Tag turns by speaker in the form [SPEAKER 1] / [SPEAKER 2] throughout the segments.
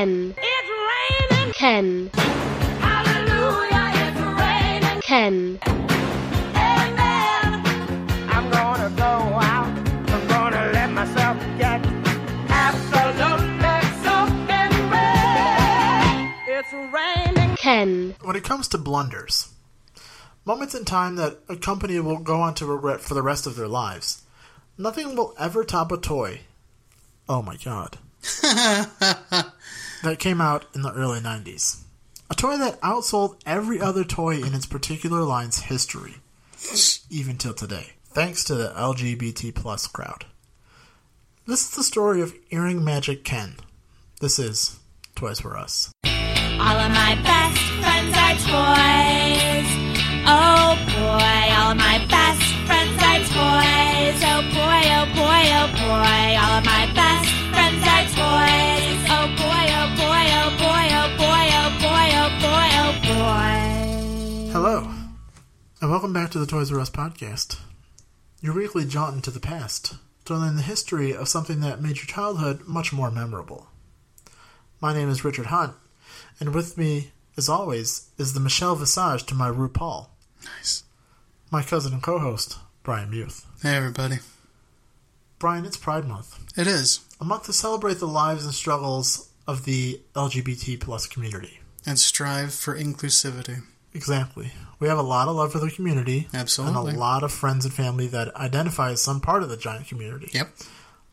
[SPEAKER 1] Ken,
[SPEAKER 2] It's raining.
[SPEAKER 1] Ken,
[SPEAKER 2] Hallelujah. It's raining.
[SPEAKER 1] Ken,
[SPEAKER 2] Amen.
[SPEAKER 3] I'm gonna go out. I'm gonna let myself get absolutely soaking wet. It's raining.
[SPEAKER 1] Ken,
[SPEAKER 4] When it comes to blunders, moments in time that a company will go on to regret for the rest of their lives, nothing will ever top a toy. Oh my god. that came out in the early 90s. A toy that outsold every other toy in its particular line's history, even till today, thanks to the LGBT plus crowd. This is the story of Earring Magic Ken. This is Toys Were Us.
[SPEAKER 5] All of my best friends are toys. Oh boy, all of my best friends are toys. Oh boy, oh boy, oh boy, all of my best
[SPEAKER 4] Hello, and welcome back to the Toys Were Us podcast. Your weekly jaunt into the past to learn the history of something that made your childhood much more memorable. My name is Richard Hunt, and with me, as always, is the Michelle Visage to my RuPaul,
[SPEAKER 6] Nice.
[SPEAKER 4] my cousin and co-host, Brian Muth.
[SPEAKER 6] Hey, everybody.
[SPEAKER 4] Brian, it's Pride Month,
[SPEAKER 6] It is.
[SPEAKER 4] a month to celebrate the lives and struggles of the LGBT plus community.
[SPEAKER 6] And strive for inclusivity.
[SPEAKER 4] Exactly. We have a lot of love for the community.
[SPEAKER 6] Absolutely.
[SPEAKER 4] And a lot of friends and family that identify as some part of the giant community.
[SPEAKER 6] Yep.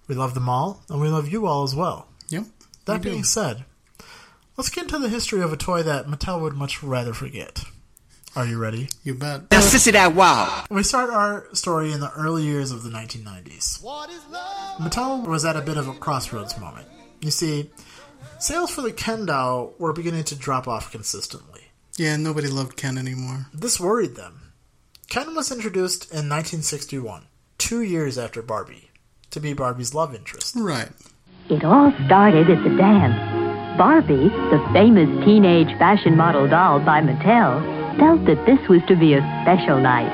[SPEAKER 4] We love them all, and we love you all as well.
[SPEAKER 6] Yep.
[SPEAKER 4] That
[SPEAKER 6] We do.
[SPEAKER 4] being said, let's get into the history of a toy that Mattel would much rather forget. Are you ready?
[SPEAKER 6] You bet.
[SPEAKER 7] Now, sissy that wow.
[SPEAKER 4] We start our story in the early years of the 1990s. Mattel was at a bit of a crossroads moment. You see, sales for the Ken doll were beginning to drop off consistently.
[SPEAKER 6] Yeah, nobody loved Ken anymore.
[SPEAKER 4] This worried them. Ken was introduced in 1961, two years after Barbie, to be Barbie's love interest.
[SPEAKER 6] Right.
[SPEAKER 8] It all started at the dance. Barbie, the famous teenage fashion model doll by Mattel, felt that this was to be a special night.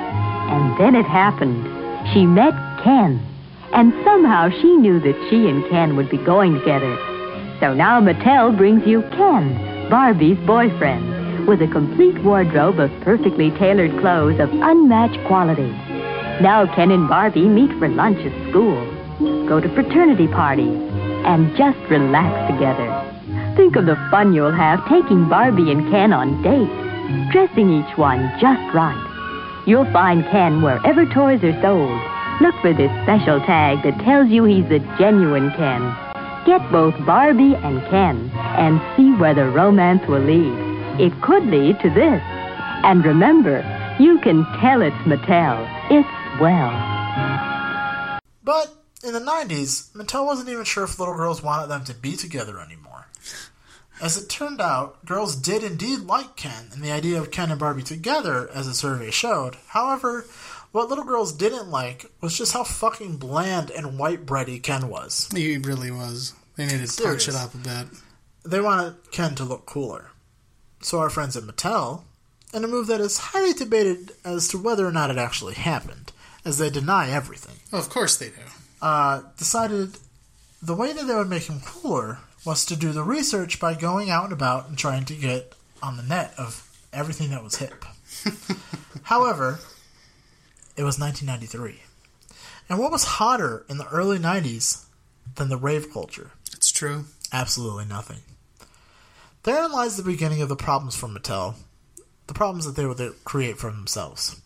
[SPEAKER 8] And then it happened. She met Ken. And somehow she knew that she and Ken would be going together. So now Mattel brings you Ken, Barbie's boyfriend, with a complete wardrobe of perfectly tailored clothes of unmatched quality. Now Ken and Barbie meet for lunch at school, go to fraternity parties, and just relax together. Think of the fun you'll have taking Barbie and Ken on dates, dressing each one just right. You'll find Ken wherever toys are sold. Look for this special tag that tells you he's the genuine Ken. Get both Barbie and Ken and see where the romance will lead. It could lead to this. And remember, you can tell it's Mattel. It's well.
[SPEAKER 4] But in the 90s, Mattel wasn't even sure if little girls wanted them to be together anymore. As it turned out, girls did indeed like Ken and the idea of Ken and Barbie together, as the survey showed. However, what little girls didn't like was just how fucking bland and white bready Ken was.
[SPEAKER 6] He really was. They needed to punch it up a bit.
[SPEAKER 4] They wanted Ken to look cooler. So our friends at Mattel, in a move that is highly debated as to whether or not it actually happened, as they deny everything,
[SPEAKER 6] Oh, of course they do.
[SPEAKER 4] uh, decided the way that they would make him cooler was to do the research by going out and about and trying to get on the net of everything that was hip. However, it was 1993. And what was hotter in the early 90s than the rave culture?
[SPEAKER 6] It's true.
[SPEAKER 4] Absolutely nothing. Therein lies the beginning of the problems for Mattel, the problems that they would create for themselves.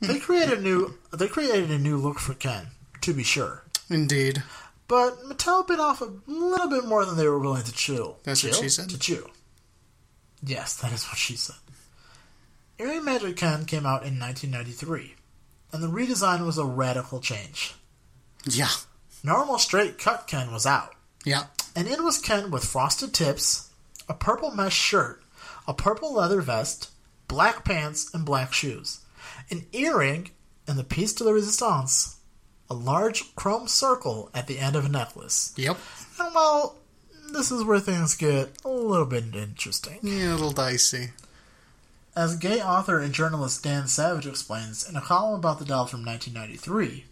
[SPEAKER 4] Hmm. They created a new they created a new look for Ken, to be sure.
[SPEAKER 6] Indeed.
[SPEAKER 4] But Mattel bit off a little bit more than they were willing to chew.
[SPEAKER 6] That's what she said?
[SPEAKER 4] To chew. Yes, that is what she said. Earring Magic Ken came out in 1993, and the redesign was a radical change.
[SPEAKER 6] Yeah.
[SPEAKER 4] Normal straight cut Ken was out,
[SPEAKER 6] Yeah.
[SPEAKER 4] and in was Ken with frosted tips, a purple mesh shirt, a purple leather vest, black pants, and black shoes, an earring, and the piece de la resistance, a large chrome circle at the end of a necklace.
[SPEAKER 6] Yep.
[SPEAKER 4] And well, this is where things get a little bit interesting.
[SPEAKER 6] Yeah, a little dicey.
[SPEAKER 4] As gay author and journalist Dan Savage explains in a column about the doll from 1993,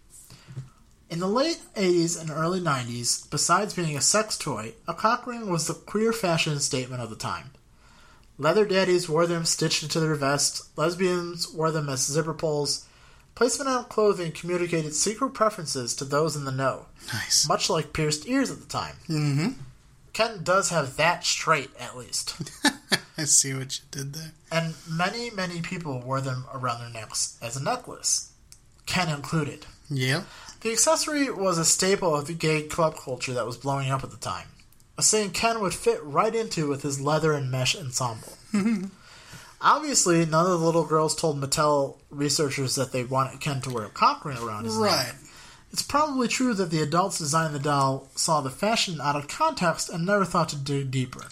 [SPEAKER 4] In the late 80s and early 90s, besides being a sex toy, a cock ring was the queer fashion statement of the time. Leather daddies wore them stitched into their vests, lesbians wore them as zipper pulls. Placement on clothing communicated secret preferences to those in the know,
[SPEAKER 6] Nice.
[SPEAKER 4] much like pierced ears at the time. Mm-hmm. Ken does have that straight, at least.
[SPEAKER 6] I see what you did there.
[SPEAKER 4] and many, many people wore them around their necks as a necklace, Ken included.
[SPEAKER 6] Yep.
[SPEAKER 4] The accessory was a staple of the gay club culture that was blowing up at the time. A scene Ken would fit right into with his leather and mesh ensemble. Obviously, none of the little girls told Mattel researchers that they wanted Ken to wear a cock ring around his neck.
[SPEAKER 6] Right.
[SPEAKER 4] It's probably true that the adults designing the doll saw the fashion out of context and never thought to dig deeper.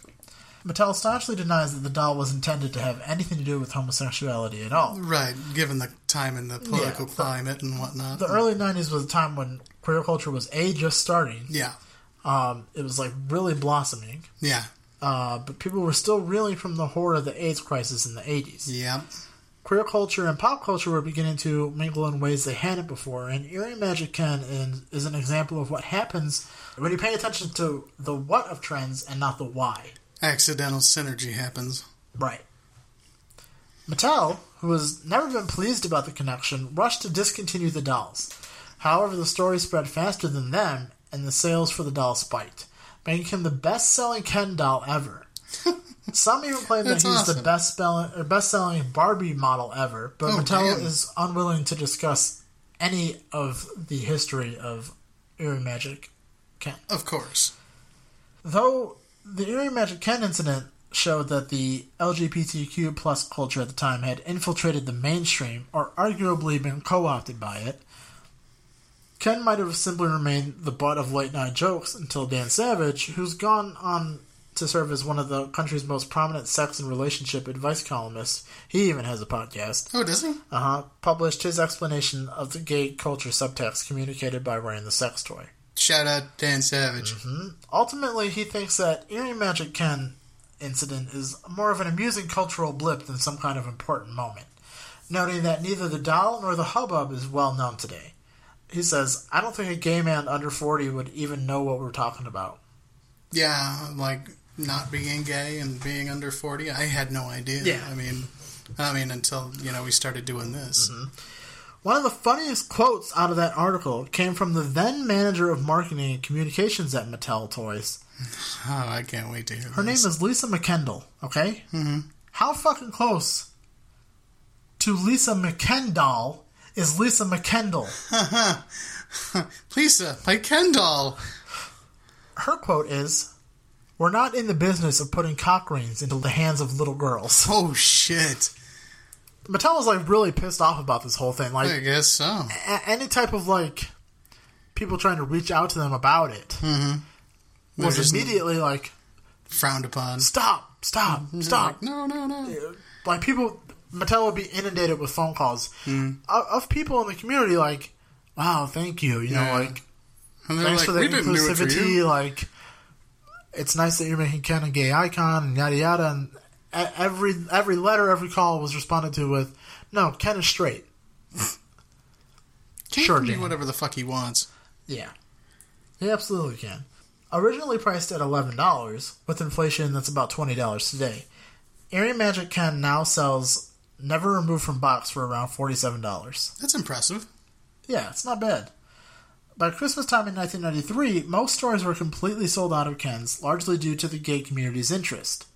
[SPEAKER 4] Mattel staunchly denies that the doll was intended to have anything to do with homosexuality at all.
[SPEAKER 6] Right. Given the time and the political
[SPEAKER 4] the-
[SPEAKER 6] climate and whatnot.
[SPEAKER 4] The early 90s was a time when queer culture was A, just starting.
[SPEAKER 6] yeah.
[SPEAKER 4] Um, it was like really blossoming.
[SPEAKER 6] Yeah.
[SPEAKER 4] Uh, but people were still reeling from the horror of the AIDS crisis in the 80s.
[SPEAKER 6] Yeah.
[SPEAKER 4] Queer culture and pop culture were beginning to mingle in ways they hadn't before, and Earring Magic Ken is an example of what happens when you pay attention to the what of trends and not the why.
[SPEAKER 6] Accidental synergy happens.
[SPEAKER 4] Right. Mattel, who has never been pleased about the connection, rushed to discontinue the dolls. However, the story spread faster than them, and the sales for the doll spiked, making him the best-selling Ken doll ever. Some even claim that he's the
[SPEAKER 6] awesome.
[SPEAKER 4] best spelling or uh, best-selling Barbie model ever, but
[SPEAKER 6] Oh,
[SPEAKER 4] Mattel
[SPEAKER 6] damn.
[SPEAKER 4] is unwilling to discuss any of the history of Earring Magic Ken.
[SPEAKER 6] Of course.
[SPEAKER 4] Though the Earring Magic Ken incident showed that the LGBTQ plus culture at the time had infiltrated the mainstream or arguably been co-opted by it, Ken might have simply remained the butt of late night jokes until Dan Savage, who's gone on to serve as one of the country's most prominent sex and relationship advice columnists, he even has a podcast,
[SPEAKER 6] Oh, does he?
[SPEAKER 4] uh-huh, published his explanation of the gay culture subtext communicated by wearing the sex toy.
[SPEAKER 6] Shout out Dan Savage. Mm-hmm.
[SPEAKER 4] Ultimately, he thinks that Earring Magic Ken incident is more of an amusing cultural blip than some kind of important moment, noting that neither the doll nor the hubbub is well known today. He says, I don't think a gay man under 40 would even know what we're talking about.
[SPEAKER 6] Yeah, like not being gay and being under 40. I had no idea.
[SPEAKER 4] Yeah.
[SPEAKER 6] I mean, I mean until, you know, we started doing this. Mm-hmm.
[SPEAKER 4] One of the funniest quotes out of that article came from the then manager of marketing and communications at Mattel Toys.
[SPEAKER 6] Oh, I can't wait to hear
[SPEAKER 4] Her name is Lisa McKendall, okay? Mm-hmm. How fucking close to Lisa McKendall is Lisa McKendall?
[SPEAKER 6] Lisa, Ken.
[SPEAKER 4] Her quote is, We're not in the business of putting cock rings into the hands of little girls.
[SPEAKER 6] Oh, shit.
[SPEAKER 4] Mattel was like really pissed off about this whole thing. Like,
[SPEAKER 6] I guess so.
[SPEAKER 4] a- any type of like people trying to reach out to them about it mm-hmm.
[SPEAKER 6] They're
[SPEAKER 4] was immediately like,
[SPEAKER 6] frowned upon.
[SPEAKER 4] Stop, stop, mm-hmm. stop.
[SPEAKER 6] Like, no, no, no.
[SPEAKER 4] like people Mattel would be inundated with phone calls mm-hmm. of, of people in the community like, "Wow, thank you," you
[SPEAKER 6] Yeah.
[SPEAKER 4] know, like thanks
[SPEAKER 6] like,
[SPEAKER 4] for the
[SPEAKER 6] it for
[SPEAKER 4] inclusivity, like it's nice that you're making Ken a gay icon and yada yada. And every every letter, every call was responded to with, "No, Ken is straight."
[SPEAKER 6] Ken
[SPEAKER 4] Sure,
[SPEAKER 6] can do whatever the fuck he wants.
[SPEAKER 4] Yeah, he absolutely can. Originally priced at eleven dollars, with inflation that's about twenty dollars today, Earring Magic Ken now sells never removed from box for around forty-seven dollars.
[SPEAKER 6] That's impressive.
[SPEAKER 4] Yeah, it's not bad. By Christmas time in 1993, most stores were completely sold out of Kens, largely due to the gay community's interest.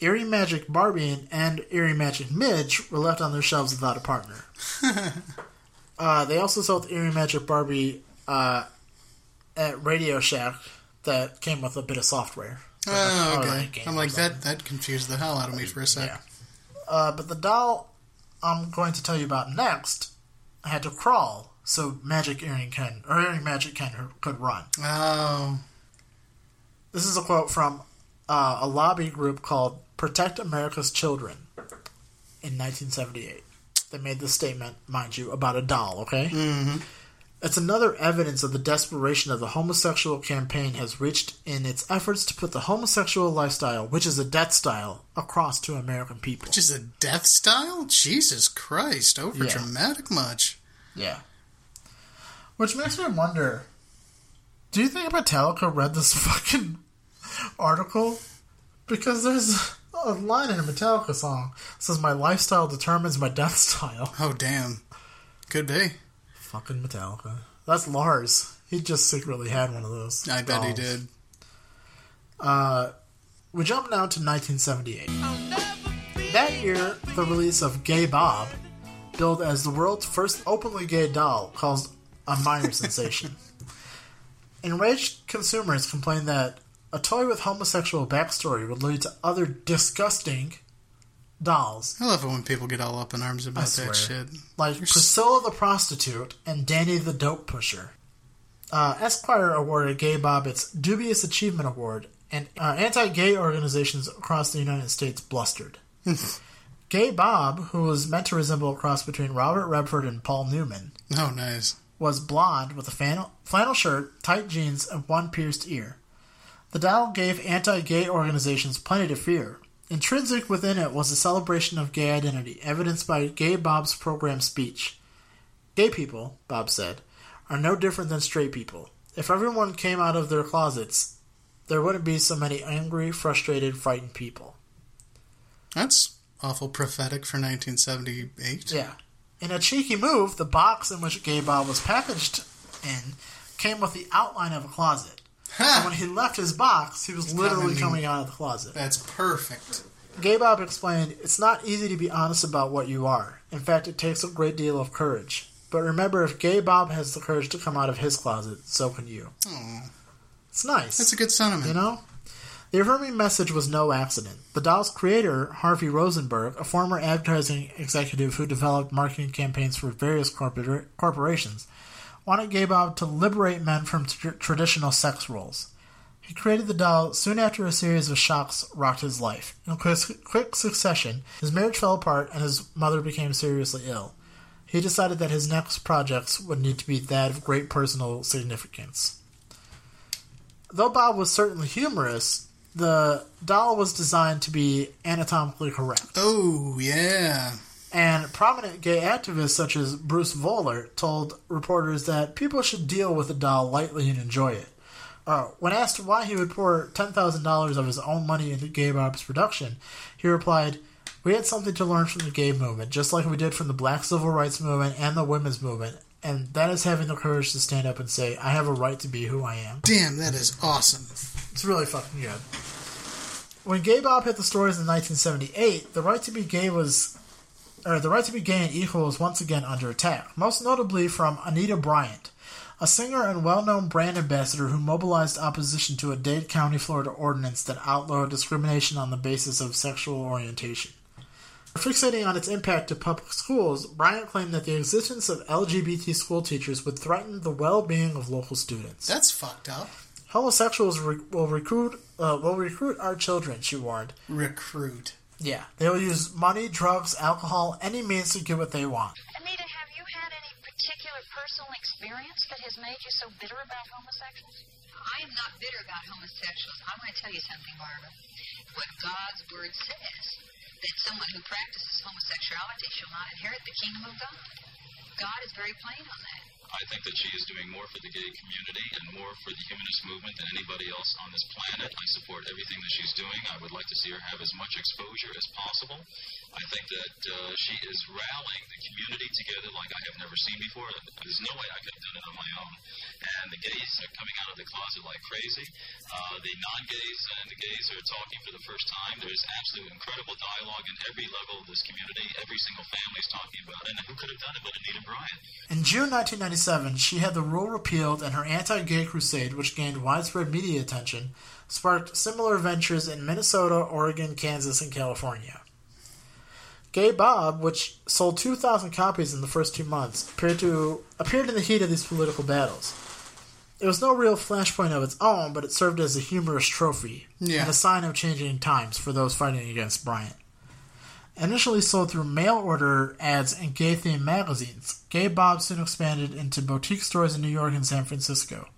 [SPEAKER 4] Earring Magic Barbie and Earring Magic Midge were left on their shelves without a partner. uh, they also sold Earring Magic Barbie uh, at Radio Shack that came with a bit of software.
[SPEAKER 6] Oh, okay. I'm like, that, that confused the hell out of me for a sec.
[SPEAKER 4] Yeah. Uh, but the doll I'm going to tell you about next had to crawl so Magic Earring Ken or Earring Magic Ken could run.
[SPEAKER 6] Oh,
[SPEAKER 4] This is a quote from uh, a lobby group called Protect America's Children in 1978. They made this statement, mind you, about a doll. Okay. Mm-hmm. It's another evidence of the desperation of the homosexual campaign has reached in its efforts to put the homosexual lifestyle, which is a death style, across to American people.
[SPEAKER 6] Which is a death style? Jesus Christ, over
[SPEAKER 4] Yeah.
[SPEAKER 6] dramatic much.
[SPEAKER 4] Yeah. Which makes me wonder do you think Metallica read this fucking article? Because there's a line in a Metallica song says, My lifestyle determines my death style.
[SPEAKER 6] Oh, damn. Could be.
[SPEAKER 4] Fucking Metallica. That's Lars. He just secretly had one of those.
[SPEAKER 6] I bet he did.
[SPEAKER 4] Uh, we jump now to 1978. That year, the release of Gay Bob, billed as the world's first openly gay doll, caused a minor sensation. Enraged consumers complained that a toy with homosexual backstory would lead to other disgusting dolls,
[SPEAKER 6] I love it when people get all up in arms about that shit.
[SPEAKER 4] like Priscilla the prostitute and Danny the dope pusher. Uh, Esquire awarded Gay Bob its Dubious Achievement Award, and uh, anti-gay organizations across the United States blustered. Gay Bob, who was meant to resemble a cross between Robert Redford and Paul Newman,
[SPEAKER 6] Oh, nice.
[SPEAKER 4] was blonde with a flannel shirt, tight jeans, and one pierced ear. The doll gave anti gay organizations plenty to fear. Intrinsic within it was a celebration of gay identity, evidenced by Gay Bob's program speech. Gay people, Bob said, are no different than straight people. If everyone came out of their closets, there wouldn't be so many angry, frustrated, frightened people.
[SPEAKER 6] That's awful prophetic for 1978.
[SPEAKER 4] Yeah. In a cheeky move, the box in which Gay Bob was packaged in came with the outline of a closet. And when he left his box, he was literally
[SPEAKER 6] coming-
[SPEAKER 4] coming out of the closet.
[SPEAKER 6] That's perfect.
[SPEAKER 4] Gay Bob explained, It's not easy to be honest about what you are. In fact, it takes a great deal of courage. But remember, if Gay Bob has the courage to come out of his closet, so can you.
[SPEAKER 6] Aw,
[SPEAKER 4] It's nice.
[SPEAKER 6] that's a good sentiment.
[SPEAKER 4] You know? The affirming message was no accident. The doll's creator, Harvey Rosenberg, a former advertising executive who developed marketing campaigns for various corpora- corporations, wanted Gay Bob to liberate men from tr- traditional sex roles. He created the doll soon after a series of shocks rocked his life. In quick, quick succession, his marriage fell apart and his mother became seriously ill. He decided that his next projects would need to be that of great personal significance. Though Bob was certainly humorous, the doll was designed to be anatomically correct.
[SPEAKER 6] Oh, yeah.
[SPEAKER 4] And prominent gay activists such as Bruce Voeller told reporters that people should deal with the doll lightly and enjoy it. Uh, when asked why he would pour $10,000 of his own money into Gay Bob's production, he replied, We had something to learn from the gay movement, just like we did from the black civil rights movement and the women's movement, and that is having the courage to stand up and say, I have a right to be who I am.
[SPEAKER 6] Damn, that is awesome.
[SPEAKER 4] It's really fucking good. When Gay Bob hit the stores in 1978, the right to be gay was, or the right to be gay and equal is once again under attack. Most notably from Anita Bryant, a singer and well-known brand ambassador who mobilized opposition to a Dade County, Florida ordinance that outlawed discrimination on the basis of sexual orientation. Fixating on its impact to public schools, Bryant claimed that the existence of LGBT school teachers would threaten the well-being of local students.
[SPEAKER 6] That's fucked up.
[SPEAKER 4] Homosexuals re- will recruit uh, will recruit our children, she warned.
[SPEAKER 6] Recruit.
[SPEAKER 4] Yeah, they will use money, drugs, alcohol, any means to get what they want.
[SPEAKER 1] Anita, have you had any particular personal experience that has made you so bitter about homosexuals?
[SPEAKER 7] I am not bitter about homosexuals. I want to tell you something, Barbara. What God's word says, that someone who practices homosexuality shall not inherit the kingdom of God. God is very plain on that.
[SPEAKER 9] I think that she is doing more for the gay community and more for the humanist movement than anybody else on this planet. I support everything that she's doing. I would like to see her have as much exposure as possible. I think that uh, she is rallying the community together like I have never seen before. There's no way I could have done it on my own. And the gays are coming out of the closet like crazy. Uh, the non-gays and the gays are talking for the first time. There's absolute incredible dialogue in every level of this community. Every single family is talking about it. And who could have done it but Anita Bryant?
[SPEAKER 4] In June 1997, she had the rule repealed, and her anti-gay crusade, which gained widespread media attention, sparked similar ventures in Minnesota, Oregon, Kansas, and California. Gay Bob, which sold 2,000 copies in the first two months, appeared to appeared in the heat of these political battles. It was no real flashpoint of its own, but it served as a humorous trophy
[SPEAKER 6] Yeah.
[SPEAKER 4] and a sign of changing times for those fighting against Bryant. Initially sold through mail order ads in gay themed magazines, Gay Bob soon expanded into boutique stores in New York and San Francisco.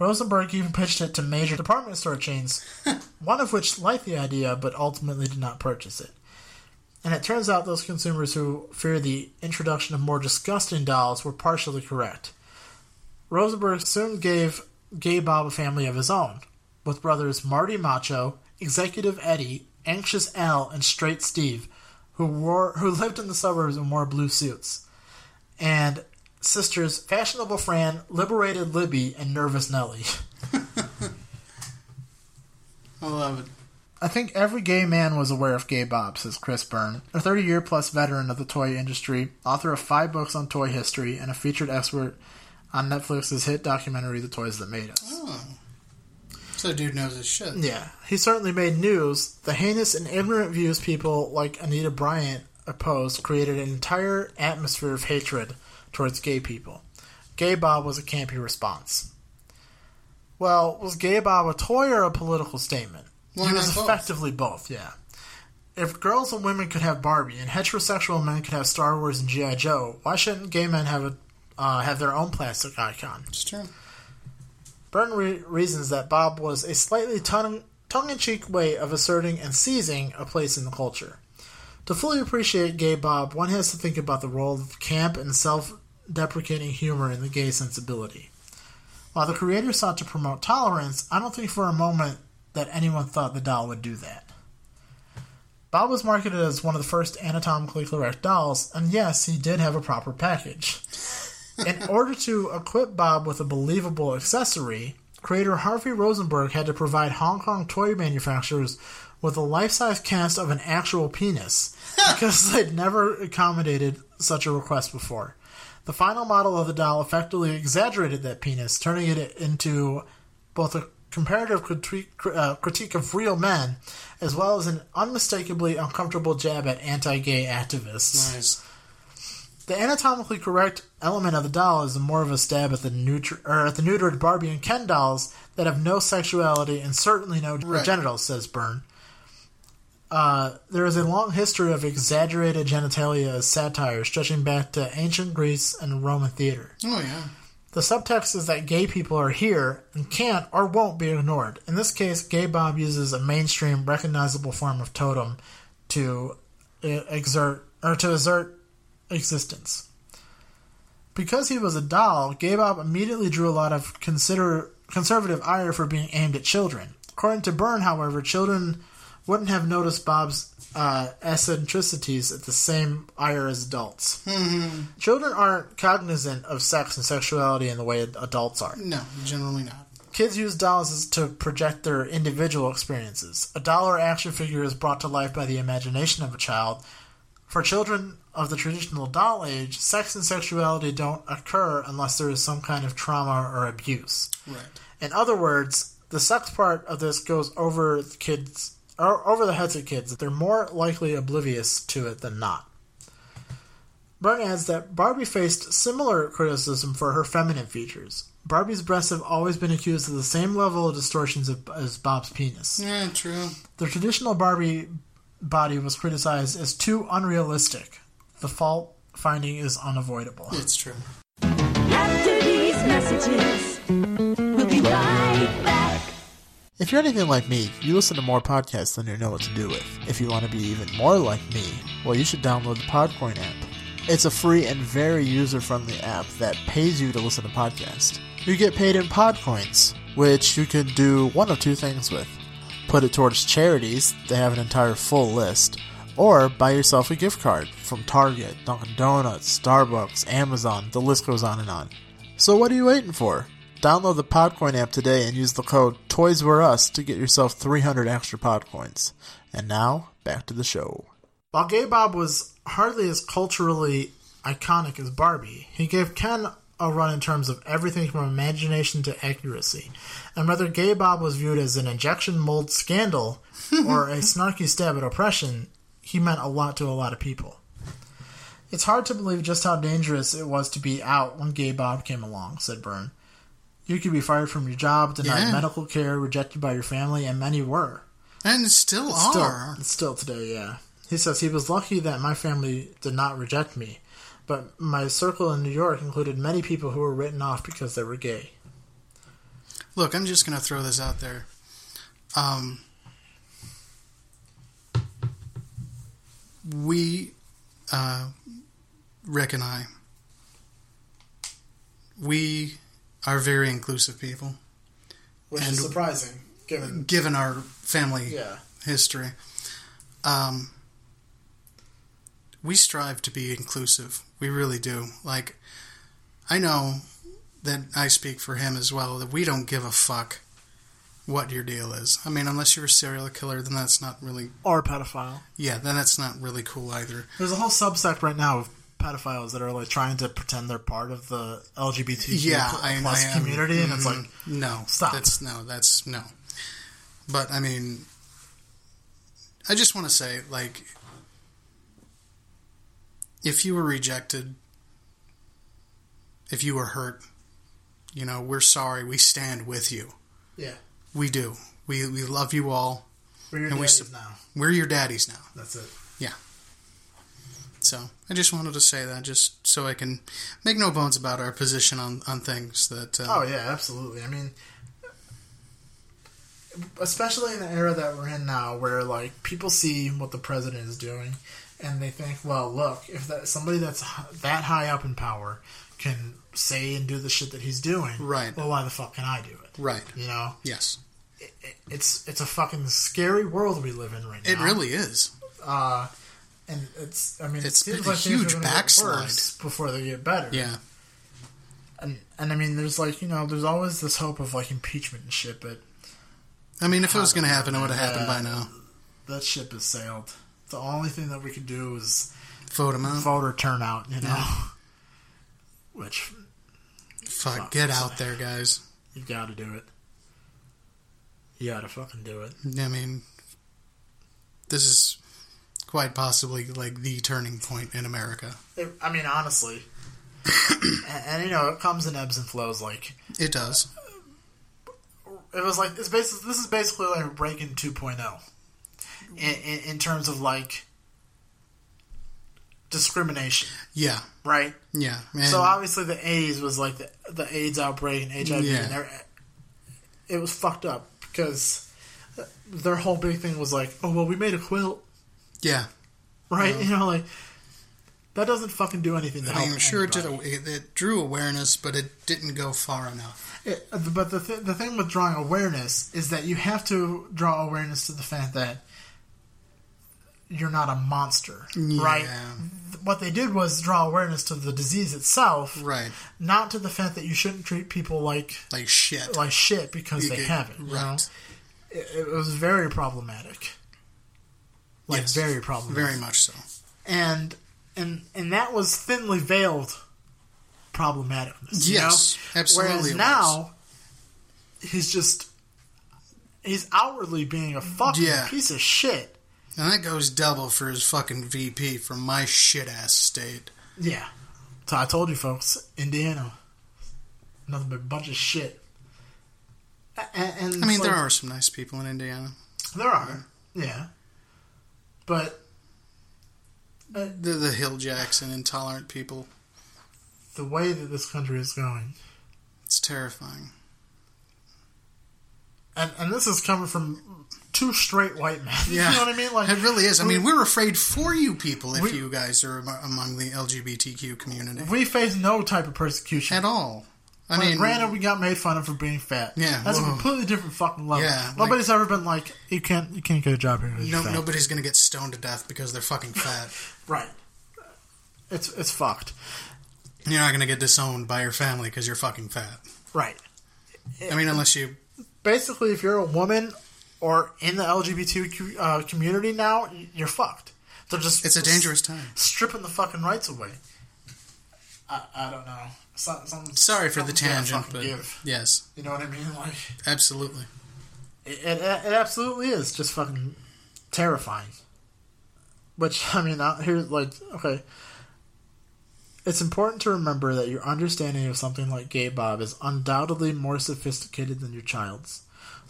[SPEAKER 4] Rosenberg even pitched it to major department store chains, one of which liked the idea but ultimately did not purchase it. And it turns out those consumers who fear the introduction of more disgusting dolls were partially correct. Rosenberg soon gave Gay Bob a family of his own, with brothers Marty Macho, Executive Eddie, Anxious Al, and Straight Steve, who wore who lived in the suburbs and wore blue suits, and sisters Fashionable Fran, Liberated Libby, and Nervous Nellie.
[SPEAKER 6] I love it.
[SPEAKER 4] I think every gay man was aware of Gay Bob, says Chris Byrne, a 30 year plus veteran of the toy industry, author of five books on toy history, and a featured expert on Netflix's hit documentary The Toys That Made Us.
[SPEAKER 6] Oh. So dude knows his shit.
[SPEAKER 4] Yeah, he certainly made news. The heinous and ignorant views people like Anita Bryant opposed created an entire atmosphere of hatred towards gay people. Gay Bob was a campy response. Well, was Gay Bob a toy or a political statement?
[SPEAKER 6] Why
[SPEAKER 4] he was
[SPEAKER 6] both?
[SPEAKER 4] effectively both, yeah. If girls and women could have Barbie and heterosexual men could have Star Wars and G.I. Joe, why shouldn't gay men have a uh, have their own plastic icon?
[SPEAKER 6] It's true.
[SPEAKER 4] Burton re- reasons that Bob was a slightly tongue in cheek way of asserting and seizing a place in the culture. To fully appreciate gay Bob, one has to think about the role of camp and self deprecating humor in the gay sensibility. While the creator sought to promote tolerance, I don't think for a moment that anyone thought the doll would do that. Bob was marketed as one of the first anatomically correct dolls, and yes, he did have a proper package. In order to equip Bob with a believable accessory, creator Harvey Rosenberg had to provide Hong Kong toy manufacturers with a life size cast of an actual penis because they'd never accommodated such a request before. The final model of the doll effectively exaggerated that penis, turning it into both a comparative critique, uh, critique of real men as well as an unmistakably uncomfortable jab at anti gay activists.
[SPEAKER 6] Nice.
[SPEAKER 4] The anatomically correct element of the doll is more of a stab at the neutr- or at the neutered Barbie and Ken dolls that have no sexuality and certainly no
[SPEAKER 6] Right.
[SPEAKER 4] genitals, says Byrne. Uh, there is a long history of exaggerated genitalia as satire stretching back to ancient Greece and Roman theater.
[SPEAKER 6] Oh yeah.
[SPEAKER 4] The subtext is that gay people are here and can't or won't be ignored. In this case, Gay Bob uses a mainstream, recognizable form of totem to uh, exert or to assert existence. Because he was a doll, Gay Bob immediately drew a lot of consider conservative ire for being aimed at children. According to Byrne, however, children wouldn't have noticed Bob's uh, eccentricities at the same ire as adults. Children aren't cognizant of sex and sexuality in the way adults are.
[SPEAKER 6] No, generally not.
[SPEAKER 4] Kids use dolls to project their individual experiences. A doll or action figure is brought to life by the imagination of a child. For children of the traditional doll age, sex and sexuality don't occur unless there is some kind of trauma or abuse.
[SPEAKER 6] Right.
[SPEAKER 4] In other words, the sex part of this goes over the kids or over the heads of kids. They're more likely oblivious to it than not. Byrne adds that Barbie faced similar criticism for her feminine features. Barbie's breasts have always been accused of the same level of distortions as Bob's penis.
[SPEAKER 6] Yeah, true.
[SPEAKER 4] The traditional Barbie body was criticized as too unrealistic. The fault finding is unavoidable.
[SPEAKER 6] It's true.
[SPEAKER 2] After these messages, we'll be right back.
[SPEAKER 4] If you're anything like me, you listen to more podcasts than you know what to do with. If you want to be even more like me, well, you should download the Podcoin app. It's a free and very user friendly app that pays you to listen to podcasts. You get paid in Podcoins, which you can do one of two things with put it towards charities, they have an entire full list, or buy yourself a gift card from Target, Dunkin' Donuts, Starbucks, Amazon, the list goes on and on. So what are you waiting for? Download the Podcoin app today and use the code TOYSWEREUS to get yourself 300 extra Podcoins. And now, back to the show. While Gay Bob was hardly as culturally iconic as Barbie, he gave Ken a run in terms of everything from imagination to accuracy. And whether Gay Bob was viewed as an injection mold scandal or a snarky stab at oppression, he meant a lot to a lot of people. It's hard to believe just how dangerous it was to be out when Gay Bob came along, said Byrne. You could be fired from your job, denied
[SPEAKER 6] Yeah.
[SPEAKER 4] medical care, rejected by your family, and many were.
[SPEAKER 6] And still
[SPEAKER 4] Still,
[SPEAKER 6] are.
[SPEAKER 4] still today, yeah. He says he was lucky that my family did not reject me, but my circle in New York included many people who were written off because they were gay.
[SPEAKER 6] Look, I'm just going to throw this out there. Um, we, uh, Rick and I, we are very inclusive people,
[SPEAKER 4] which
[SPEAKER 6] And-
[SPEAKER 4] is surprising given.
[SPEAKER 6] given our family
[SPEAKER 4] Yeah,
[SPEAKER 6] history. Um, we strive to be inclusive. We really do. Like, I know that I speak for him as well, that we don't give a fuck what your deal is. I mean, unless you're a serial killer, then that's not really,
[SPEAKER 4] or pedophile.
[SPEAKER 6] yeah, then that's not really cool either.
[SPEAKER 4] There's a whole subsect right now of pedophiles that are like trying to pretend they're part of the LGBTQ
[SPEAKER 6] Yeah,
[SPEAKER 4] pl-
[SPEAKER 6] I,
[SPEAKER 4] plus
[SPEAKER 6] I am-
[SPEAKER 4] community, and it's
[SPEAKER 6] mhm.
[SPEAKER 4] like
[SPEAKER 6] no,
[SPEAKER 4] Stop.
[SPEAKER 6] That's no, that's no. But I mean, I just want to say, like, if you were rejected, if you were hurt, you know, we're sorry. We stand with you.
[SPEAKER 4] yeah,
[SPEAKER 6] We do. We we love you all.
[SPEAKER 4] we're your
[SPEAKER 6] And we
[SPEAKER 4] daddies
[SPEAKER 6] sup-
[SPEAKER 4] now.
[SPEAKER 6] We're your daddies now.
[SPEAKER 4] That's it. Yeah.
[SPEAKER 6] So I just wanted to say that, just so I can make no bones about our position on on things. That uh,
[SPEAKER 4] Oh yeah, absolutely. I mean, especially in the era that we're in now, where like people see what the president is doing, and they think, well, look, if that somebody that's that high up in power can say and do the shit that he's doing,
[SPEAKER 6] Right.
[SPEAKER 4] Well, why the fuck can I do it?
[SPEAKER 6] Right.
[SPEAKER 4] You know,
[SPEAKER 6] Yes,
[SPEAKER 4] it, it's it's a fucking scary world we live in right now.
[SPEAKER 6] it really is.
[SPEAKER 4] Uh, and it's I mean,
[SPEAKER 6] It's
[SPEAKER 4] it seems
[SPEAKER 6] been a
[SPEAKER 4] like
[SPEAKER 6] huge
[SPEAKER 4] gonna
[SPEAKER 6] backslide.
[SPEAKER 4] before they get better.
[SPEAKER 6] Yeah.
[SPEAKER 4] And and I mean, there's like you know, there's always this hope of like impeachment and shit, but
[SPEAKER 6] I mean, if it was going to happen, it would have happened by now.
[SPEAKER 4] that ship has sailed. The only thing that we could do is
[SPEAKER 6] Vote him out.
[SPEAKER 4] voter turnout, you know.
[SPEAKER 6] Yeah.
[SPEAKER 4] Which
[SPEAKER 6] Fuck, get out there, guys.
[SPEAKER 4] You got to do it. You got to fucking do it.
[SPEAKER 6] I mean, this is quite possibly like the turning point in America.
[SPEAKER 4] It- I mean, honestly. and, and you know, it comes in ebbs and flows. Like
[SPEAKER 6] It does.
[SPEAKER 4] Uh, it was like it's basically this is basically like Reagan 2.0 in, in, in terms of like discrimination,
[SPEAKER 6] Yeah,
[SPEAKER 4] right?
[SPEAKER 6] yeah.
[SPEAKER 4] So obviously the AIDS was like the, the AIDS outbreak and HIV.
[SPEAKER 6] Yeah.
[SPEAKER 4] And it was fucked up because their whole big thing was like, oh well, we made a quilt,
[SPEAKER 6] yeah.
[SPEAKER 4] right? You know, like that doesn't fucking do anything to
[SPEAKER 6] I
[SPEAKER 4] help.
[SPEAKER 6] mean, I'm sure it, did a, it, it drew awareness, but it didn't go far enough.
[SPEAKER 4] It, but the th- the thing with drawing awareness is that you have to draw awareness to the fact that you're not a monster, right? What they did was draw awareness to the disease itself,
[SPEAKER 6] Right.
[SPEAKER 4] not to the fact that you shouldn't treat people like
[SPEAKER 6] Like shit.
[SPEAKER 4] like shit because
[SPEAKER 6] You
[SPEAKER 4] they
[SPEAKER 6] get-
[SPEAKER 4] have it. you know?
[SPEAKER 6] Right.
[SPEAKER 4] It, it was very problematic, like
[SPEAKER 6] Yes.
[SPEAKER 4] very problematic,
[SPEAKER 6] Very much so.
[SPEAKER 4] and and and that was thinly veiled problematicness. you
[SPEAKER 6] Yes,
[SPEAKER 4] know?
[SPEAKER 6] absolutely
[SPEAKER 4] Whereas now, he's just he's outwardly being a fucking
[SPEAKER 6] Yeah.
[SPEAKER 4] piece of shit.
[SPEAKER 6] And that goes double for his fucking VP from my shit ass state.
[SPEAKER 4] Yeah. So I told you folks, Indiana, nothing but a bunch of shit. And, and
[SPEAKER 6] I mean,
[SPEAKER 4] it's
[SPEAKER 6] there are some nice people in Indiana.
[SPEAKER 4] there are, yeah, but
[SPEAKER 6] The, the Hill Jackson intolerant people.
[SPEAKER 4] the way that this country is going,
[SPEAKER 6] It's terrifying.
[SPEAKER 4] and and this is coming from two straight white men.
[SPEAKER 6] Yeah,
[SPEAKER 4] you know what I mean? Like
[SPEAKER 6] it really is. I
[SPEAKER 4] we-
[SPEAKER 6] mean, we're afraid for you people if
[SPEAKER 4] We-
[SPEAKER 6] you guys are among the LGBTQ community
[SPEAKER 4] we face no type of persecution.
[SPEAKER 6] at all. I
[SPEAKER 4] Like,
[SPEAKER 6] mean,
[SPEAKER 4] granted, we got made fun of for being fat.
[SPEAKER 6] Yeah,
[SPEAKER 4] that's a completely different fucking level.
[SPEAKER 6] Yeah, like-
[SPEAKER 4] nobody's ever been like, you can't, you can't get a job here.
[SPEAKER 6] no,
[SPEAKER 4] fat."
[SPEAKER 6] nobody's gonna get stoned to death because they're fucking fat.
[SPEAKER 4] Right. It's it's fucked.
[SPEAKER 6] you're not gonna get disowned by your family because you're fucking fat.
[SPEAKER 4] Right.
[SPEAKER 6] I mean, unless you
[SPEAKER 4] Basically, if you're a woman or in the LGBT uh, community now, you're fucked. They're just
[SPEAKER 6] It's a dangerous time.
[SPEAKER 4] stripping the fucking rights away. I, I don't know. Some, some,
[SPEAKER 6] Sorry for the tangent, but
[SPEAKER 4] give.
[SPEAKER 6] yes,
[SPEAKER 4] You know what I mean? Like
[SPEAKER 6] absolutely.
[SPEAKER 4] it, it, it absolutely is just fucking terrifying. Which I mean, here's like okay. It's important to remember that your understanding of something like gay Bob is undoubtedly more sophisticated than your child's.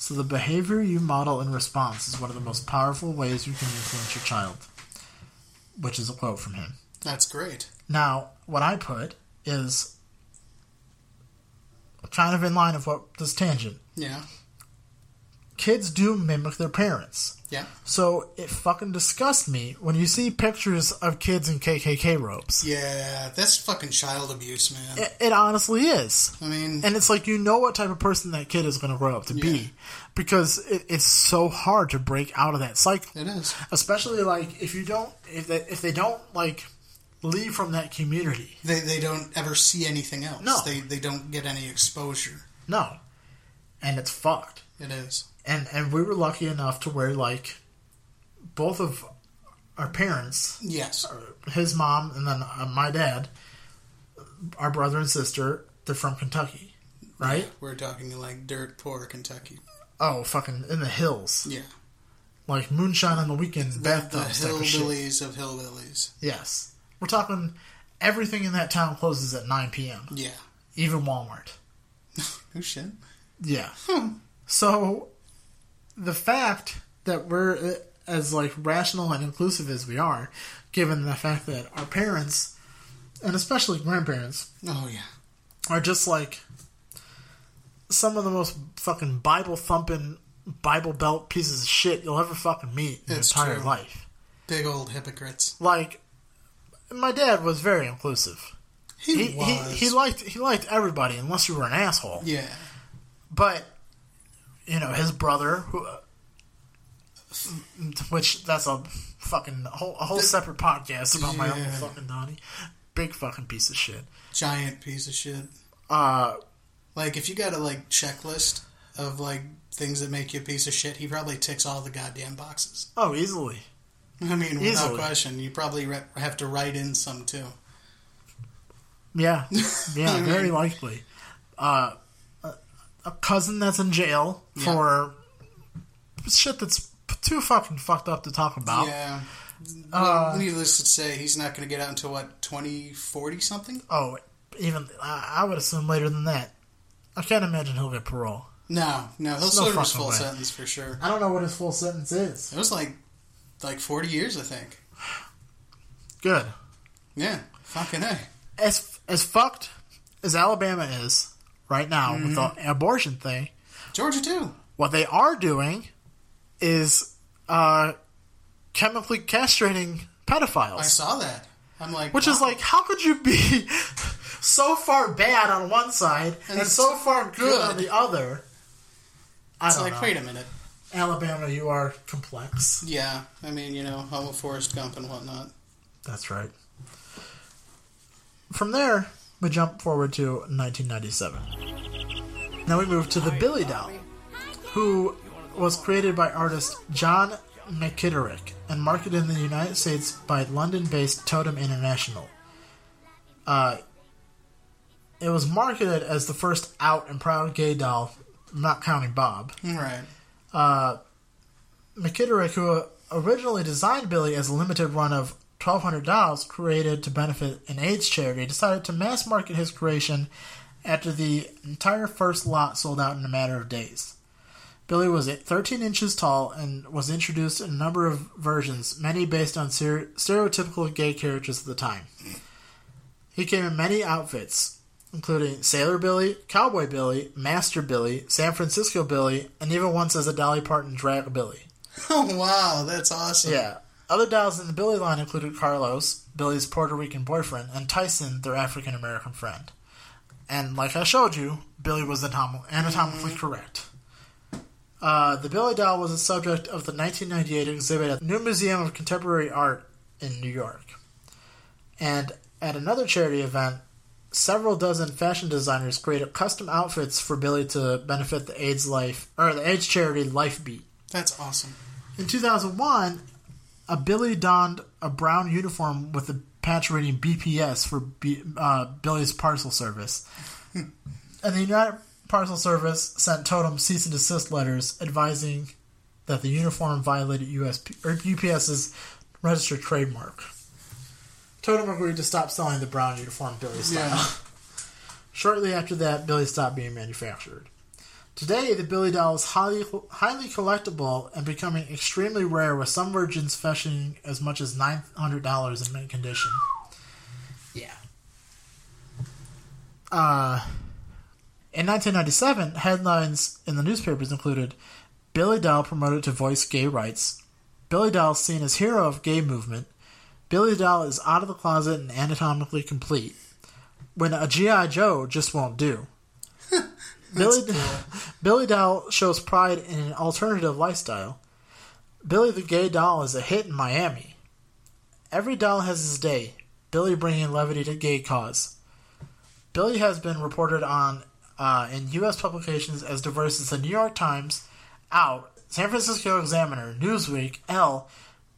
[SPEAKER 4] So the behavior you model in response is one of the most powerful ways you can influence your child. Which is a quote from him.
[SPEAKER 6] That's great.
[SPEAKER 4] Now, what I put is kind of in line of what this tangent.
[SPEAKER 6] Yeah,
[SPEAKER 4] kids do mimic their parents.
[SPEAKER 6] Yeah.
[SPEAKER 4] So it fucking disgusts me when you see pictures of kids in KKK robes.
[SPEAKER 6] Yeah, that's fucking child abuse, man.
[SPEAKER 4] It, it honestly is.
[SPEAKER 6] I mean,
[SPEAKER 4] And it's like you know what type of person that kid is going to grow up to
[SPEAKER 6] Yeah.
[SPEAKER 4] be because it, it's so hard to break out of that cycle.
[SPEAKER 6] it is.
[SPEAKER 4] Especially like if you don't if they if they don't like leave from that community.
[SPEAKER 6] They they don't ever see anything else.
[SPEAKER 4] No.
[SPEAKER 6] They they don't get any exposure.
[SPEAKER 4] No. And it's fucked.
[SPEAKER 6] It is.
[SPEAKER 4] And and we were lucky enough to where like both of our parents,
[SPEAKER 6] Yes.
[SPEAKER 4] his mom and then uh, my dad, our brother and sister, they're from Kentucky, right?
[SPEAKER 6] We're talking like dirt poor Kentucky.
[SPEAKER 4] Oh, fucking in the hills.
[SPEAKER 6] Yeah.
[SPEAKER 4] Like moonshine on the weekend,
[SPEAKER 6] The, the
[SPEAKER 4] bathtubs type of
[SPEAKER 6] hillbillies of hillbillies.
[SPEAKER 4] Yes. We're talking everything in that town closes at 9 p.m.
[SPEAKER 6] Yeah.
[SPEAKER 4] Even Walmart.
[SPEAKER 6] Oh shit.
[SPEAKER 4] Yeah. So the fact that we're uh, as like rational and inclusive as we are, given the fact that our parents and especially grandparents
[SPEAKER 6] Oh yeah.
[SPEAKER 4] are just like some of the most fucking Bible thumping Bible belt pieces of shit you'll ever fucking meet in your entire
[SPEAKER 6] true.
[SPEAKER 4] life.
[SPEAKER 6] Big old hypocrites.
[SPEAKER 4] Like my dad was very inclusive.
[SPEAKER 6] He,
[SPEAKER 4] He,
[SPEAKER 6] was.
[SPEAKER 4] he he liked he liked everybody unless you were an asshole.
[SPEAKER 6] yeah.
[SPEAKER 4] But you know his brother, who, which that's a fucking whole a whole separate podcast about my uncle fucking Donnie, big fucking piece of shit.
[SPEAKER 6] Giant piece of shit.
[SPEAKER 4] Uh,
[SPEAKER 6] Like if you got a like checklist of like things that make you a piece of shit, he probably ticks all the goddamn boxes.
[SPEAKER 4] oh, easily.
[SPEAKER 6] I mean, without question, you probably re- have to write in some too.
[SPEAKER 4] Yeah, yeah, very likely. Uh, a, cousin that's in jail
[SPEAKER 6] Yeah.
[SPEAKER 4] for shit that's too fucking fucked up to talk about.
[SPEAKER 6] Yeah.
[SPEAKER 4] Uh,
[SPEAKER 6] needless to say, he's not going to get out until what twenty forty something.
[SPEAKER 4] Oh, even I, I would assume later than that. I can't imagine he'll get parole.
[SPEAKER 6] No, no, he'll
[SPEAKER 4] There's no
[SPEAKER 6] serve his full
[SPEAKER 4] way.
[SPEAKER 6] sentence for sure.
[SPEAKER 4] I don't know what his full sentence is.
[SPEAKER 6] It was like like forty years, I think.
[SPEAKER 4] Good.
[SPEAKER 6] Yeah, fucking a.
[SPEAKER 4] As as fucked as Alabama is right now with
[SPEAKER 6] Mm-hmm.
[SPEAKER 4] the abortion thing,
[SPEAKER 6] Georgia too.
[SPEAKER 4] what they are doing is uh, chemically castrating pedophiles.
[SPEAKER 6] I saw that. I'm like,
[SPEAKER 4] Which is like, how could you be so far bad on one side and,
[SPEAKER 6] And
[SPEAKER 4] so far good,
[SPEAKER 6] good.
[SPEAKER 4] on the other? I
[SPEAKER 6] it's like,
[SPEAKER 4] know.
[SPEAKER 6] wait a minute.
[SPEAKER 4] Alabama, you are complex.
[SPEAKER 6] Yeah, I mean, you know, home of Forrest Gump and whatnot.
[SPEAKER 4] That's right. From there, we jump forward to 1997. Now we move to the Billy Doll, who was created by artist John McKitterick and marketed in the United States by London-based Totem International. Uh, it was marketed as the first out and proud gay doll, not counting Bob.
[SPEAKER 6] Right.
[SPEAKER 4] Uh, McKitterick, who originally designed Billy as a limited run of 1,200 dolls created to benefit an AIDS charity, decided to mass market his creation after the entire first lot sold out in a matter of days. Billy was 13 inches tall and was introduced in a number of versions, many based on stereotypical gay characters of the time. He came in many outfits, including Sailor Billy, Cowboy Billy, Master Billy, San Francisco Billy, and even once as a Dolly Parton drag Billy.
[SPEAKER 6] Oh wow, that's awesome.
[SPEAKER 4] Yeah. Other dolls in the Billy line included Carlos, Billy's Puerto Rican boyfriend, and Tyson, their African American friend. And like I showed you, Billy was atom- anatomically correct. Uh, the Billy doll was the subject of the 1998 exhibit at the New Museum of Contemporary Art in New York. And at another charity event, several dozen fashion designers created custom outfits for Billy to benefit the AIDS life or the AIDS charity Lifebeat.
[SPEAKER 6] That's awesome.
[SPEAKER 4] In 2001, a Billy donned a brown uniform with the patch reading BPS for B, uh, Billy's parcel service. and the United Parcel Service sent Totem cease and desist letters advising that the uniform violated USP, or UPS's registered trademark. Totem agreed to stop selling the brown uniform Billy style.
[SPEAKER 6] Yeah.
[SPEAKER 4] Shortly after that, Billy stopped being manufactured. Today, the Billy doll is highly highly collectible and becoming extremely rare, with some versions fetching as much as nine hundred dollars in mint condition. Yeah. Uh, in 1997, headlines in the newspapers included Billy Doll promoted to voice gay rights. Billy Doll seen as hero of gay movement. Billy Doll is out of the closet and anatomically complete. When a G.I. Joe just won't do. Billy, Billy Doll shows pride in an alternative lifestyle. Billy the Gay Doll is a hit in Miami. Every doll has his day. Billy bringing levity to gay cause. Billy has been reported on uh, in U.S. publications as diverse as the New York Times, Out, San Francisco Examiner, Newsweek, Elle,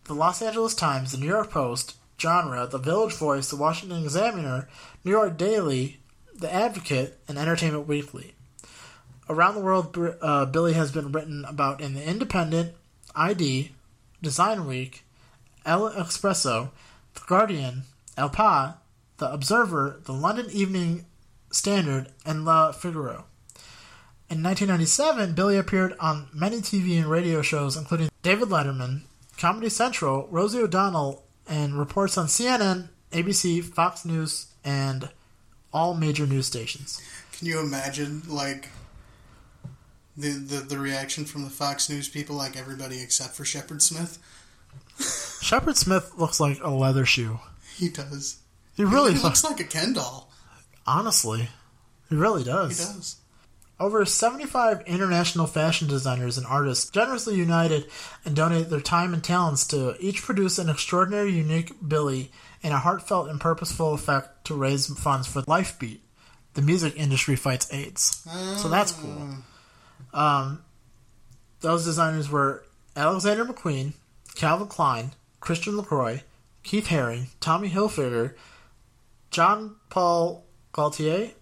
[SPEAKER 4] the Los Angeles Times, the New York Post, Genre, the Village Voice, the Washington Examiner, New York Daily, the Advocate, and Entertainment Weekly. Around the world, uh, Billy has been written about in the Independent, ID, Design Week, El Expresso, The Guardian, El País, The Observer, The London Evening Standard, and La Figaro. In 1997, Billy appeared on many TV and radio shows, including David Letterman, Comedy Central, Rosie O'Donnell, and reports on CNN, ABC, Fox News, and all major news stations.
[SPEAKER 6] Can you imagine, like, the, the, the reaction from the Fox News people, like everybody except for Shepard Smith?
[SPEAKER 4] Shepard Smith looks like a leather shoe.
[SPEAKER 6] He does.
[SPEAKER 4] He really
[SPEAKER 6] he looks like a Ken doll.
[SPEAKER 4] Honestly, he really does.
[SPEAKER 6] He
[SPEAKER 4] does. Over 75 international fashion designers and artists generously united and donated their time and talents to each produce an extraordinary, unique Billy in a heartfelt and purposeful effect to raise funds for Lifebeat, the music industry fights AIDS. So that's cool. Ah. Um, those designers were Alexander McQueen, Calvin Klein, Christian LaCroix, Keith Haring, Tommy Hilfiger, John Paul Gaultier,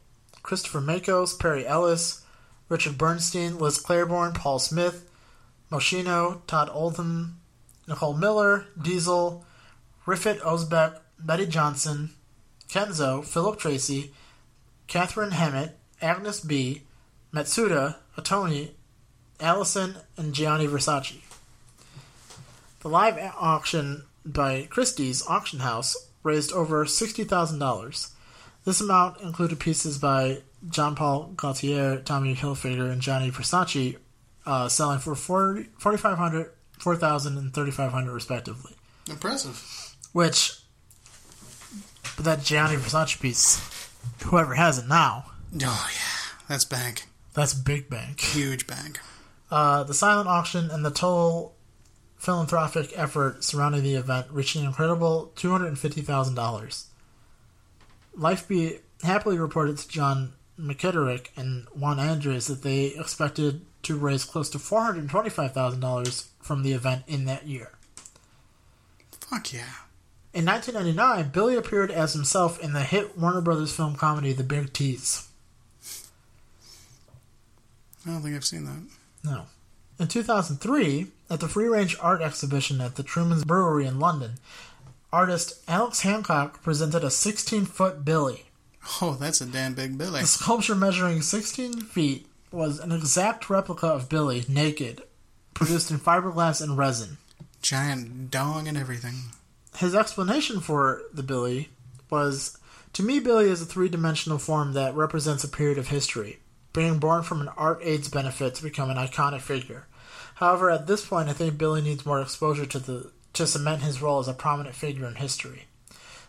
[SPEAKER 4] Christopher Makos, Perry Ellis, Richard Bernstein, Liz Claiborne, Paul Smith, Moschino, Todd Oldham, Nicole Miller, Diesel, Rifat Ozbek, Betty Johnson, Kenzo, Philip Treacy, Katharine Hamnett, Agnes B., Matsuda, Atoni, Allison, and Gianni Versace. The live auction by Christie's Auction House raised over $60,000. This amount included pieces by Jean Paul Gaultier, Tommy Hilfiger, and Gianni Versace, uh, selling for 40, 4500 4000 and 3500 respectively.
[SPEAKER 6] Impressive.
[SPEAKER 4] Which, but that Gianni Versace piece, whoever has it now,
[SPEAKER 6] Oh, yeah. That's bank.
[SPEAKER 4] That's big bank.
[SPEAKER 6] Huge bank.
[SPEAKER 4] Uh, the silent auction and the total philanthropic effort surrounding the event reached an incredible $250,000. Lifebeat happily reported to John McKitterick and Juan Andres that they expected to raise close to $425,000 from the event in that year.
[SPEAKER 6] Fuck yeah.
[SPEAKER 4] In 1999, Billy appeared as himself in the hit Warner Brothers film comedy The Big Tease.
[SPEAKER 6] I don't think I've seen that.
[SPEAKER 4] No. In 2003, at the Free Range Art Exhibition at the Truman's Brewery in London, artist Alex Hancock presented a 16 foot Billy.
[SPEAKER 6] Oh, that's a damn big Billy.
[SPEAKER 4] The sculpture measuring 16 feet was an exact replica of Billy, naked, produced in fiberglass and resin.
[SPEAKER 6] Giant dong and everything.
[SPEAKER 4] His explanation for the Billy was To me, Billy is a three dimensional form that represents a period of history, being born from an art AIDS benefit to become an iconic figure. However, at this point, I think Billy needs more exposure to the to cement his role as a prominent figure in history.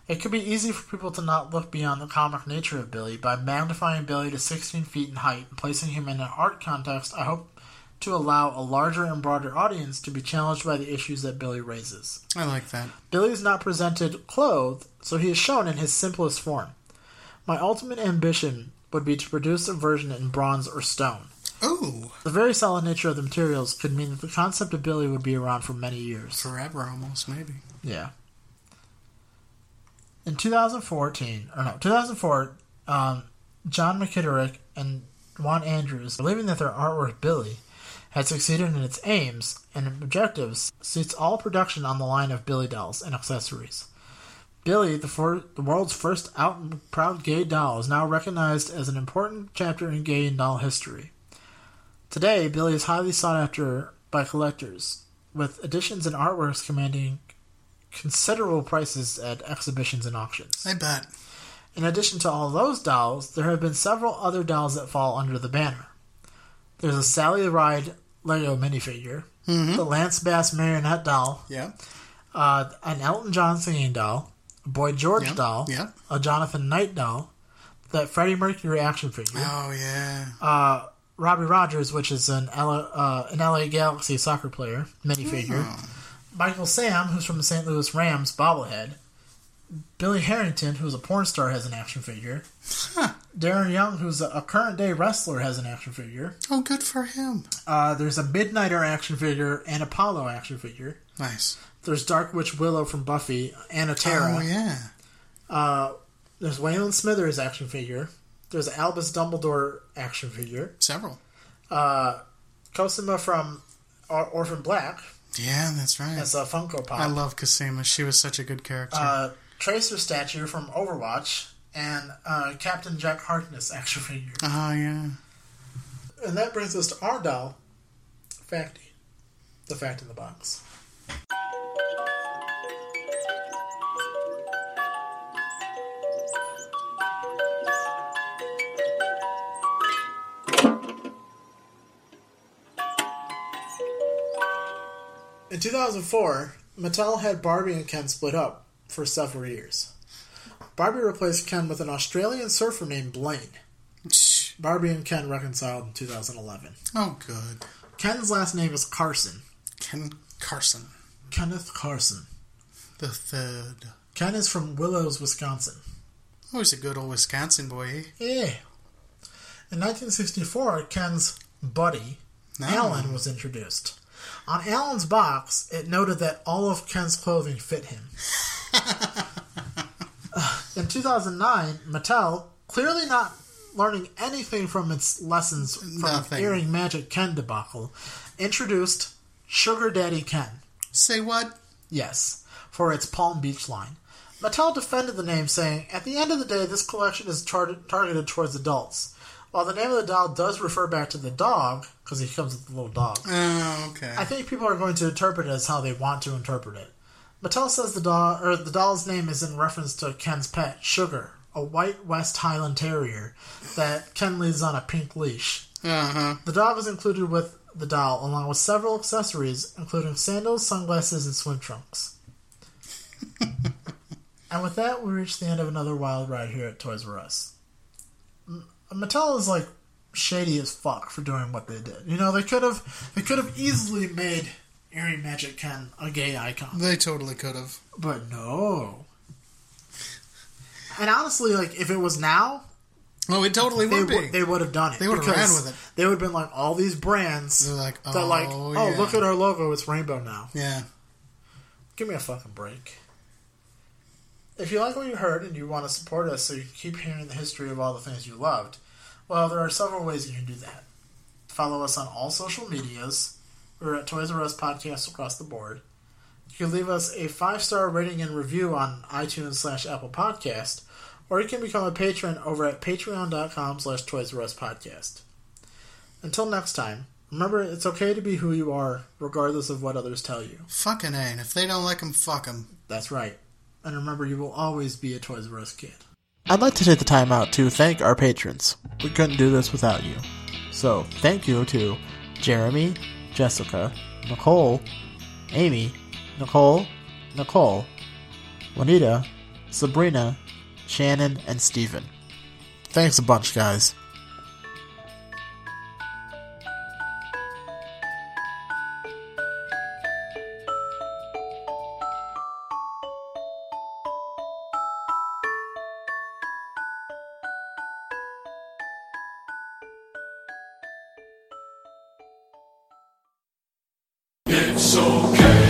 [SPEAKER 4] It could be easy for people to not look beyond the comic nature of Billy by magnifying Billy to 16 feet in height and placing him in an art context. I hope to allow a larger and broader audience to be challenged by the issues that Billy raises.
[SPEAKER 6] I like that.
[SPEAKER 4] Billy is not presented clothed, so he is shown in his simplest form. My ultimate ambition would be to produce a version in bronze or stone.
[SPEAKER 6] Ooh,
[SPEAKER 4] The very solid nature of the materials could mean that the concept of Billy would be around for many years.
[SPEAKER 6] forever almost, maybe.
[SPEAKER 4] Yeah. In 2014, or no, 2004, um, John McKitterick and Juan Andrews, believing that their artwork Billy had succeeded in its aims and objectives, seats all production on the line of Billy dolls and accessories. Billy, the, for, the world's first out and proud gay doll, is now recognized as an important chapter in gay and doll history. Today, Billy is highly sought after by collectors, with editions and artworks commanding considerable prices at exhibitions and auctions.
[SPEAKER 6] I bet.
[SPEAKER 4] In addition to all those dolls, there have been several other dolls that fall under the banner. There's a Sally Ride Lego minifigure, the Lance Bass marionette doll,
[SPEAKER 6] Yeah.
[SPEAKER 4] uh, an Elton John singing doll, Boy George
[SPEAKER 6] Yeah,
[SPEAKER 4] doll, a Jonathan Knight doll, that Freddie Mercury action figure,
[SPEAKER 6] Oh yeah.
[SPEAKER 4] uh, Robbie Rogers, which is an LA, uh, an LA Galaxy soccer player minifigure,
[SPEAKER 6] Oh.
[SPEAKER 4] Michael Sam, who's from the St. Louis Rams bobblehead, Billy Herrington, who's a porn star, has an action figure. Darren Young, who's a, a current day wrestler, has an action figure.
[SPEAKER 6] Oh, good for him.
[SPEAKER 4] Uh, there's a Midnighter action figure and Apollo action figure.
[SPEAKER 6] Nice.
[SPEAKER 4] There's Dark Witch Willow from Buffy, Anna Terra.
[SPEAKER 6] Oh yeah.
[SPEAKER 4] Uh, there's Waylon Smithers action figure. There's Albus Dumbledore action figure.
[SPEAKER 6] Several.
[SPEAKER 4] Uh, Cosima from Or- Orphan Black
[SPEAKER 6] Yeah, that's right.
[SPEAKER 4] as a Funko Pop.
[SPEAKER 6] I love Cosima. She was such a good character.
[SPEAKER 4] uh, Tracer statue from Overwatch and uh, Captain Jack Harkness action figure.
[SPEAKER 6] oh yeah.
[SPEAKER 4] And that brings us to our doll, Facty. The fact in the box. In 2004, Mattel had Barbie and Ken split up for several years. Barbie replaced Ken with an Australian surfer named Blaine. Barbie and Ken reconciled in 2011.
[SPEAKER 6] Oh good.
[SPEAKER 4] Ken's last name is Carson.
[SPEAKER 6] Ken Carson,
[SPEAKER 4] Kenneth Carson.
[SPEAKER 6] the third.
[SPEAKER 4] Ken is from Willows, Wisconsin.
[SPEAKER 6] Oh, he's a good old Wisconsin boy. eh?
[SPEAKER 4] Yeah. In 1964, Ken's buddy,
[SPEAKER 6] No.
[SPEAKER 4] Alan, was introduced. On Alan's box, it noted that all of Ken's clothing fit him. In 2009, Mattel, clearly not learning anything from its lessons from
[SPEAKER 6] Nothing.
[SPEAKER 4] the Earring Magic Ken debacle, introduced Sugar Daddy Ken.
[SPEAKER 6] Say what?
[SPEAKER 4] Yes, for its Palm Beach line. Mattel defended the name, saying, At the end of the day, this collection is tar- targeted towards adults. While the name of the doll does refer back to the dog, because he comes with the little dog,
[SPEAKER 6] Oh, okay.
[SPEAKER 4] I think people are going to interpret it as how they want to interpret it. Mattel says the doll or the doll's name is in reference to Ken's pet, Sugar, a white West Highland Terrier that Ken leads on a pink leash.
[SPEAKER 6] Uh huh.
[SPEAKER 4] The dog is included with the doll, along with several accessories, including sandals, sunglasses, and swim trunks. and with that, we reach the end of another wild ride here at Toys Were Us. M- Mattel is like shady as fuck for doing what they did. You know, they could have they could have easily made Earring Magic Ken a gay icon,
[SPEAKER 6] They totally could have.
[SPEAKER 4] but no. And honestly, like if it was now,
[SPEAKER 6] Oh, it totally
[SPEAKER 4] they
[SPEAKER 6] would be.
[SPEAKER 4] would they would have done it.
[SPEAKER 6] They would've ran with it.
[SPEAKER 4] They would have been like all these brands
[SPEAKER 6] They're like,
[SPEAKER 4] that oh, like,
[SPEAKER 6] oh,
[SPEAKER 4] oh
[SPEAKER 6] yeah.
[SPEAKER 4] look at our logo, it's rainbow now.
[SPEAKER 6] yeah.
[SPEAKER 4] Give me a fucking break. If you like what you heard and you want to support us so you can keep hearing the history of all the things you loved, well, there are several ways you can do that. Follow us on all social medias. We're at Toys Were Us Podcast across the board. You can leave us a five star rating and review on iTunes slash Apple Podcast, or you can become a patron over at patreon.com slash Toys Were Us Podcast. Until next time, remember it's okay to be who you are, regardless of what others tell you.
[SPEAKER 6] Fucking A. And if they don't like them, fuck them.
[SPEAKER 4] That's right. And remember, you will always be a Toys Were Us kid. I'd like to take the time out to thank our patrons. We couldn't do this without you. So, thank you to Jeremy, Jessica, Nicole, Amy, Nicole, Nicole, Juanita, Sabrina, Shannon, and Steven. Thanks a bunch, guys.
[SPEAKER 10] Okay